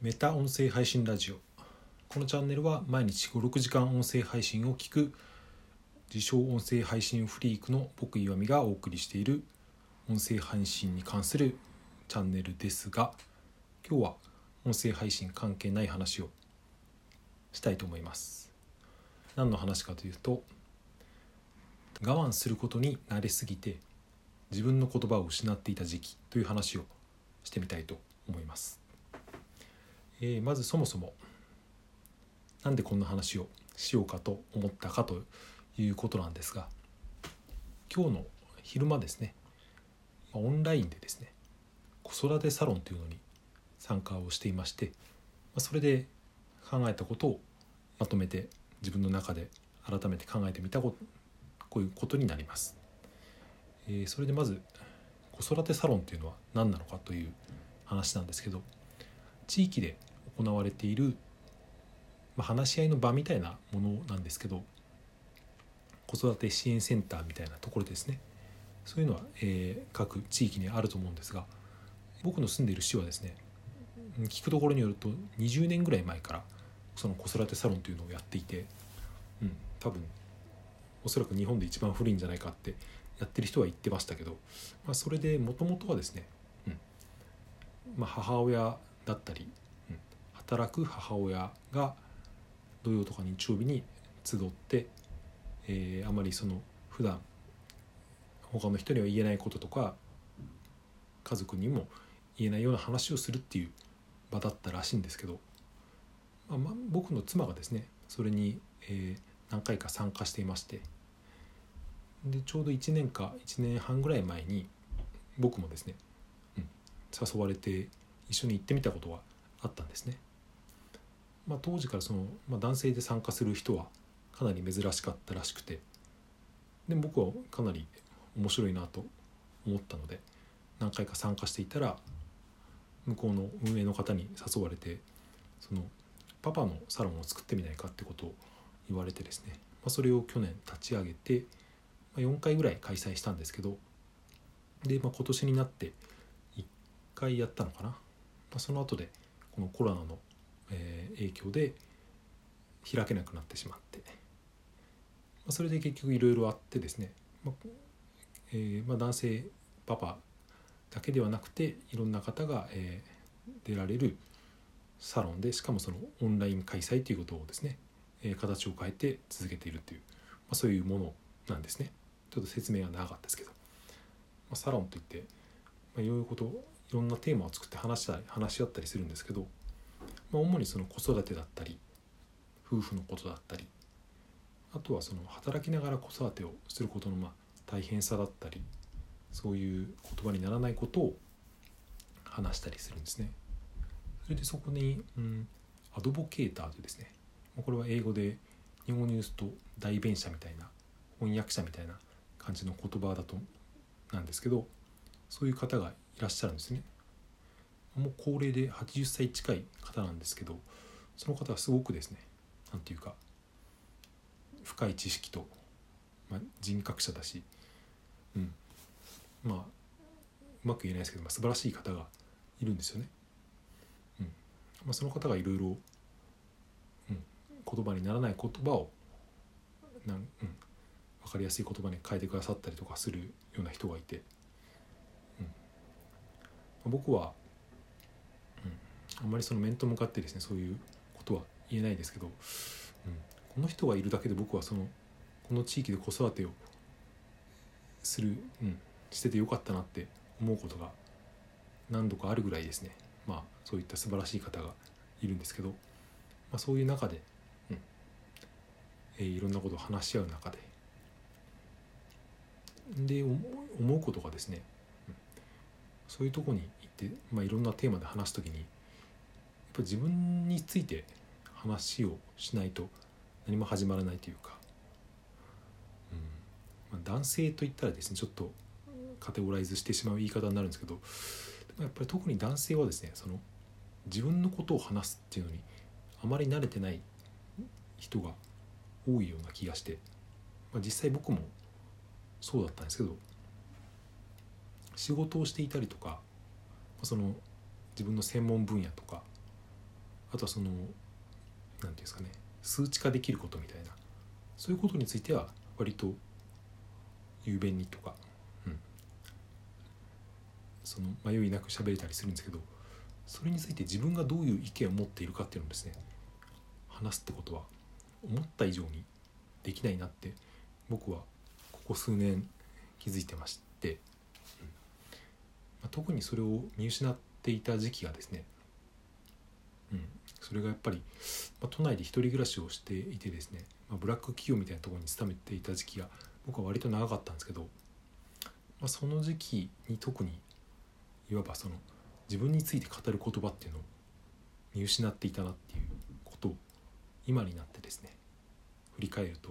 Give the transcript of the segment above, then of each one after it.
メタ音声配信ラジオ。このチャンネルは毎日56時間音声配信を聞く自称音声配信フリークの僕岩見がお送りしている音声配信に関するチャンネルですが今日は音声配信関係ない話をしたいと思います。何の話かというと我慢することに慣れすぎて自分の言葉を失っていた時期という話をしてみたいと思います。えー、まずそもそもなんでこんな話をしようかと思ったかということなんですが今日の昼間ですねオンラインでですね子育てサロンというのに参加をしていましてそれで考えたことをまとめて自分の中で改めて考えてみたことこういうことになります。え、それでまず子育てサロンというのは何なのかという話なんですけど地域で行われている、まあ、話し合いの場みたいなものなんですけど子育て支援センターみたいなところですね。そういうのは、えー、各地域にあると思うんですが僕の住んでいる市はですね聞くところによると20年ぐらい前からその子育てサロンというのをやっていて、うん、多分おそらく日本で一番古いんじゃないかってやってる人は言ってましたけど、まあ、それでもともとはですね、うんまあ、母親だったり働く母親が土曜とか日曜日に集って、えー、あまりその普段他の人には言えないこととか家族にも言えないような話をするっていう場だったらしいんですけど、まあ、まあ、僕の妻がですねそれに、えー、何回か参加していましてでちょうど1年か1年半ぐらい前に僕もですね、うん、誘われて一緒に行ってみたことはあったんですね。まあ、当時からその、まあ、男性で参加する人はかなり珍しかったらしくてで僕はかなり面白いなと思ったので何回か参加していたら向こうの運営の方に誘われてそのパパのサロンを作ってみないかってことを言われてですね、まあ、それを去年立ち上げて、まあ、4回ぐらい開催したんですけどで、まあ、今年になって1回やったのかな、まあ、その後でこのコロナのえー、影響で開けなくなってしまって、まあ、それで結局いろいろあってですね、まあえーまあ、男性パパだけではなくていろんな方が、えー、出られるサロンでしかもそのオンライン開催ということをですね、えー、形を変えて続けているという、まあ、そういうものなんですね。ちょっと説明が長かったですけど、まあ、サロンといって、まあ、いろいろこといろんなテーマを作って話したり話し合ったりするんですけどまあ、主にその子育てだったり夫婦のことだったりあとはその働きながら子育てをすることのまあ大変さだったりそういう言葉にならないことを話したりするんですね。それでそこに、うん、アドボケーターというですねこれは英語で日本語に言うと代弁者みたいな翻訳者みたいな感じの言葉だとなんですけどそういう方がいらっしゃるんですね。もう高齢で80歳近い方なんですけどその方はすごくですね何て言うか深い知識と、まあ、人格者だし、うん、まあうまく言えないですけど、まあ、素晴らしい方がいるんですよね。うんまあ、その方がいろいろ言葉にならない言葉をなん、うん、分かりやすい言葉に変えてくださったりとかするような人がいて、うん、僕はあんまりその面と向かってですねそういうことは言えないですけど、うん、この人がいるだけで僕はそのこの地域で子育てをする、うん、しててよかったなって思うことが何度かあるぐらいですね。まあそういった素晴らしい方がいるんですけど、まあ、そういう中で、うんえー、いろんなことを話し合う中でで思うことがですね、うん、そういうとこに行って、まあ、いろんなテーマで話す時にぱ自分について話をしないと何も始まらないというか、うん。まあ、男性といったらですねちょっとカテゴライズしてしまう言い方になるんですけどでもやっぱり特に男性はですねその自分のことを話すっていうのにあまり慣れてない人が多いような気がして、まあ、実際僕もそうだったんですけど仕事をしていたりとかその自分の専門分野とかあとはその何て言うんですかね数値化できることみたいなそういうことについては割と雄弁にとか、うん、その迷いなく喋れたりするんですけどそれについて自分がどういう意見を持っているかっていうのをですね話すってことは思った以上にできないなって僕はここ数年気づいてまして、うん。まあ、特にそれを見失っていた時期がですね、うん、それがやっぱり、まあ、都内で一人暮らしをしていてですね、まあ、ブラック企業みたいなところに勤めていた時期が僕は割と長かったんですけど、まあ、その時期に特にいわばその自分について語る言葉っていうのを見失っていたなっていうことを今になってですね振り返ると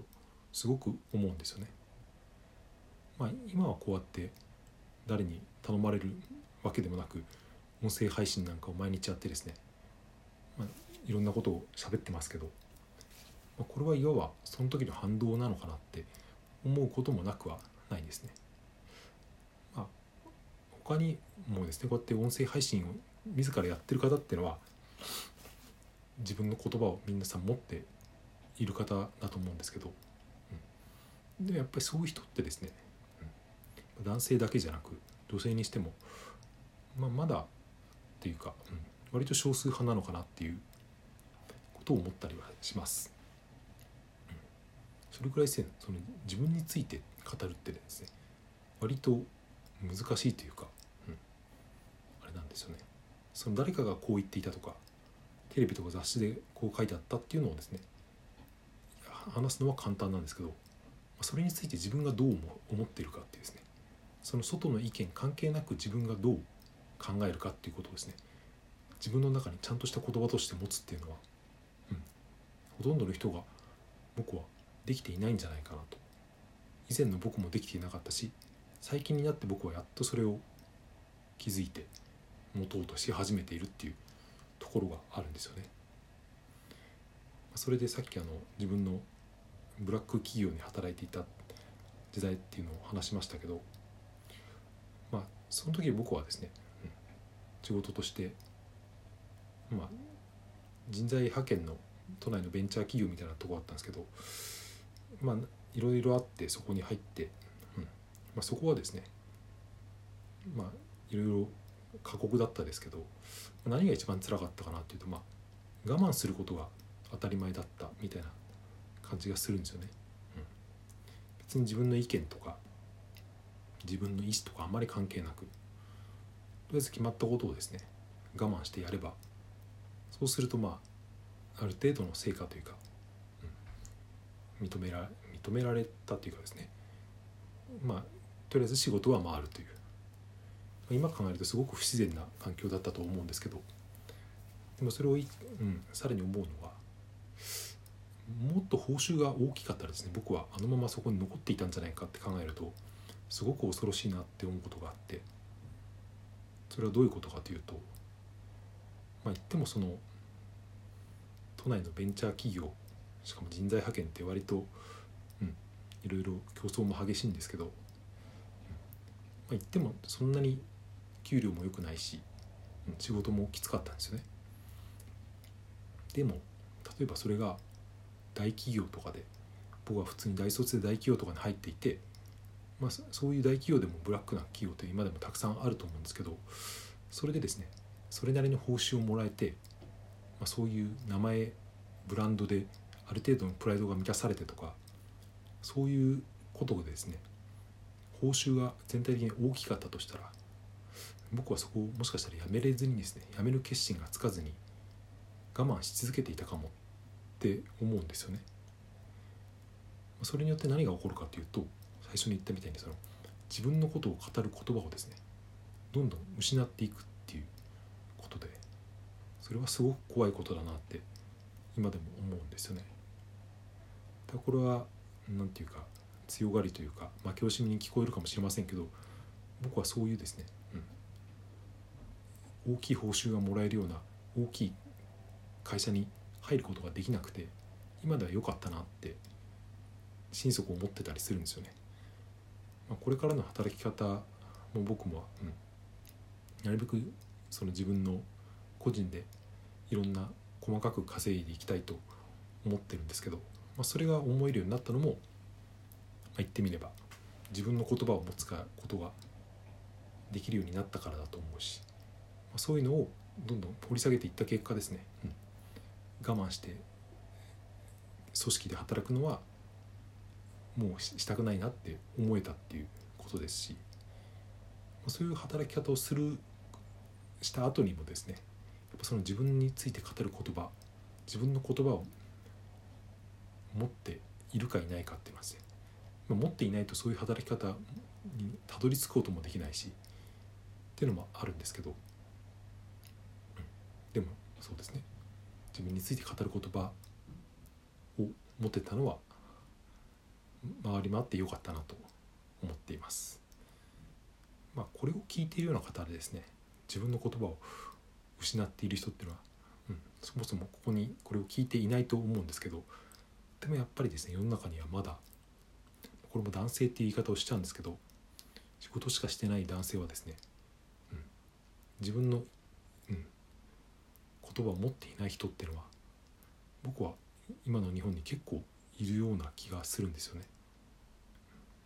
すごく思うんですよね。まあ、今はこうやって誰に頼まれるわけでもなく音声配信なんかを毎日やってですね、まあ、いろんなことを喋ってますけど、まあ、これはいわばその時の反動なのかなって思うこともなくはないですね。まあ、他にもですねこうやって音声配信を自らやってる方っていうのは自分の言葉を皆さん持っている方だと思うんですけど、うん、でやっぱりそういう人ってですね、うん、男性だけじゃなく女性にしても、まあ、まだっていうか、うん、割と少数派なのかなっていうことを思ったりはします。それくらいその自分について語るってですね割と難しいというか、うん、あれなんですよね。その誰かがこう言っていたとかテレビとか雑誌でこう書いてあったっていうのをですね話すのは簡単なんですけどそれについて自分がどう思っているかっていうですねその外の意見関係なく自分がどう考えるかっていうことをですね自分の中にちゃんとした言葉として持つっていうのは、うん、ほとんどの人が僕はできていないんじゃないかなと以前の僕もできていなかったし最近になって僕はやっとそれを気づいて持とうとし始めているっていうところがあるんですよね。それでさっきあの自分のブラック企業に働いていた時代っていうのを話しましたけどまあその時僕はですね、うん、仕事としてまあ人材派遣の都内のベンチャー企業みたいなとこあったんですけどまあいろいろあってそこに入って、うんまあ、そこはですねまあいろいろ過酷だったですけど何が一番辛かったかなっていうとまあ我慢することが当たり前だったみたいな感じがするんですよね。うん、別に自分の意見とか自分の意思とかあまり関係なくとりあえず決まったことをですね我慢してやればそうするとまあある程度の成果というか認めら認められたというかですね。まあとりあえず仕事は回るという。今考えるとすごく不自然な環境だったと思うんですけど。でもそれを、うん、さらに思うのはもっと報酬が大きかったらですね僕はあのままそこに残っていたんじゃないかって考えるとすごく恐ろしいなって思うことがあって。それはどういうことかというとまあ言ってもその都内のベンチャー企業しかも人材派遣って割と、うん、いろいろ競争も激しいんですけど、うんまあ、言ってもそんなに給料も良くないし、うん、仕事もきつかったんですよね。でも例えばそれが大企業とかで僕は普通に大卒で大企業とかに入っていて、まあ、そういう大企業でもブラックな企業って今でもたくさんあると思うんですけどそれでですねそれなりの報酬をもらえて、まあ、そういう名前ブランドである程度のプライドが満たされてとかそういうことでですね報酬が全体的に大きかったとしたら僕はそこをもしかしたらやめれずにですねやめる決心がつかずに我慢し続けていたかもって思うんですよね。それによって何が起こるかというと最初に言ったみたいにその自分のことを語る言葉をですねどんどん失っていくっそれはすごく怖いことだなって今でも思うんですよね。だこれは何て言うか強がりというか負け惜しみに聞こえるかもしれませんけど僕はそういうですね、うん、大きい報酬がもらえるような大きい会社に入ることができなくて今では良かったなって心底思ってたりするんですよね。まあ、これからの働き方も僕も、うん、なるべくその自分の個人でいろんな細かく稼いでいきたいと思ってるんですけど、まあ、それが思えるようになったのも、まあ、言ってみれば自分の言葉を持つかことができるようになったからだと思うし、まあ、そういうのをどんどん掘り下げていった結果ですね、うん、我慢して組織で働くのはもうしたくないなって思えたっていうことですしそういう働き方をするした後にもですねぱその自分について語る言葉自分の言葉を持っているかいないかって言いますね、ま、持っていないとそういう働き方にたどり着くこともできないしっていうのもあるんですけど、うん、でもそうですね自分について語る言葉を持ってたのは回り回ってよかったなと思っています。まあ、これを聞いているような方でですね自分の言葉を失っている人っていうのは、うん、そもそもここにこれを聞いていないと思うんですけどでもやっぱりですね世の中にはまだこれも男性っていう言い方をしちゃうんですけど仕事しかしてない男性はですねうん自分の、うん、言葉を持っていない人っていうのは僕は今の日本に結構いるような気がするんですよね。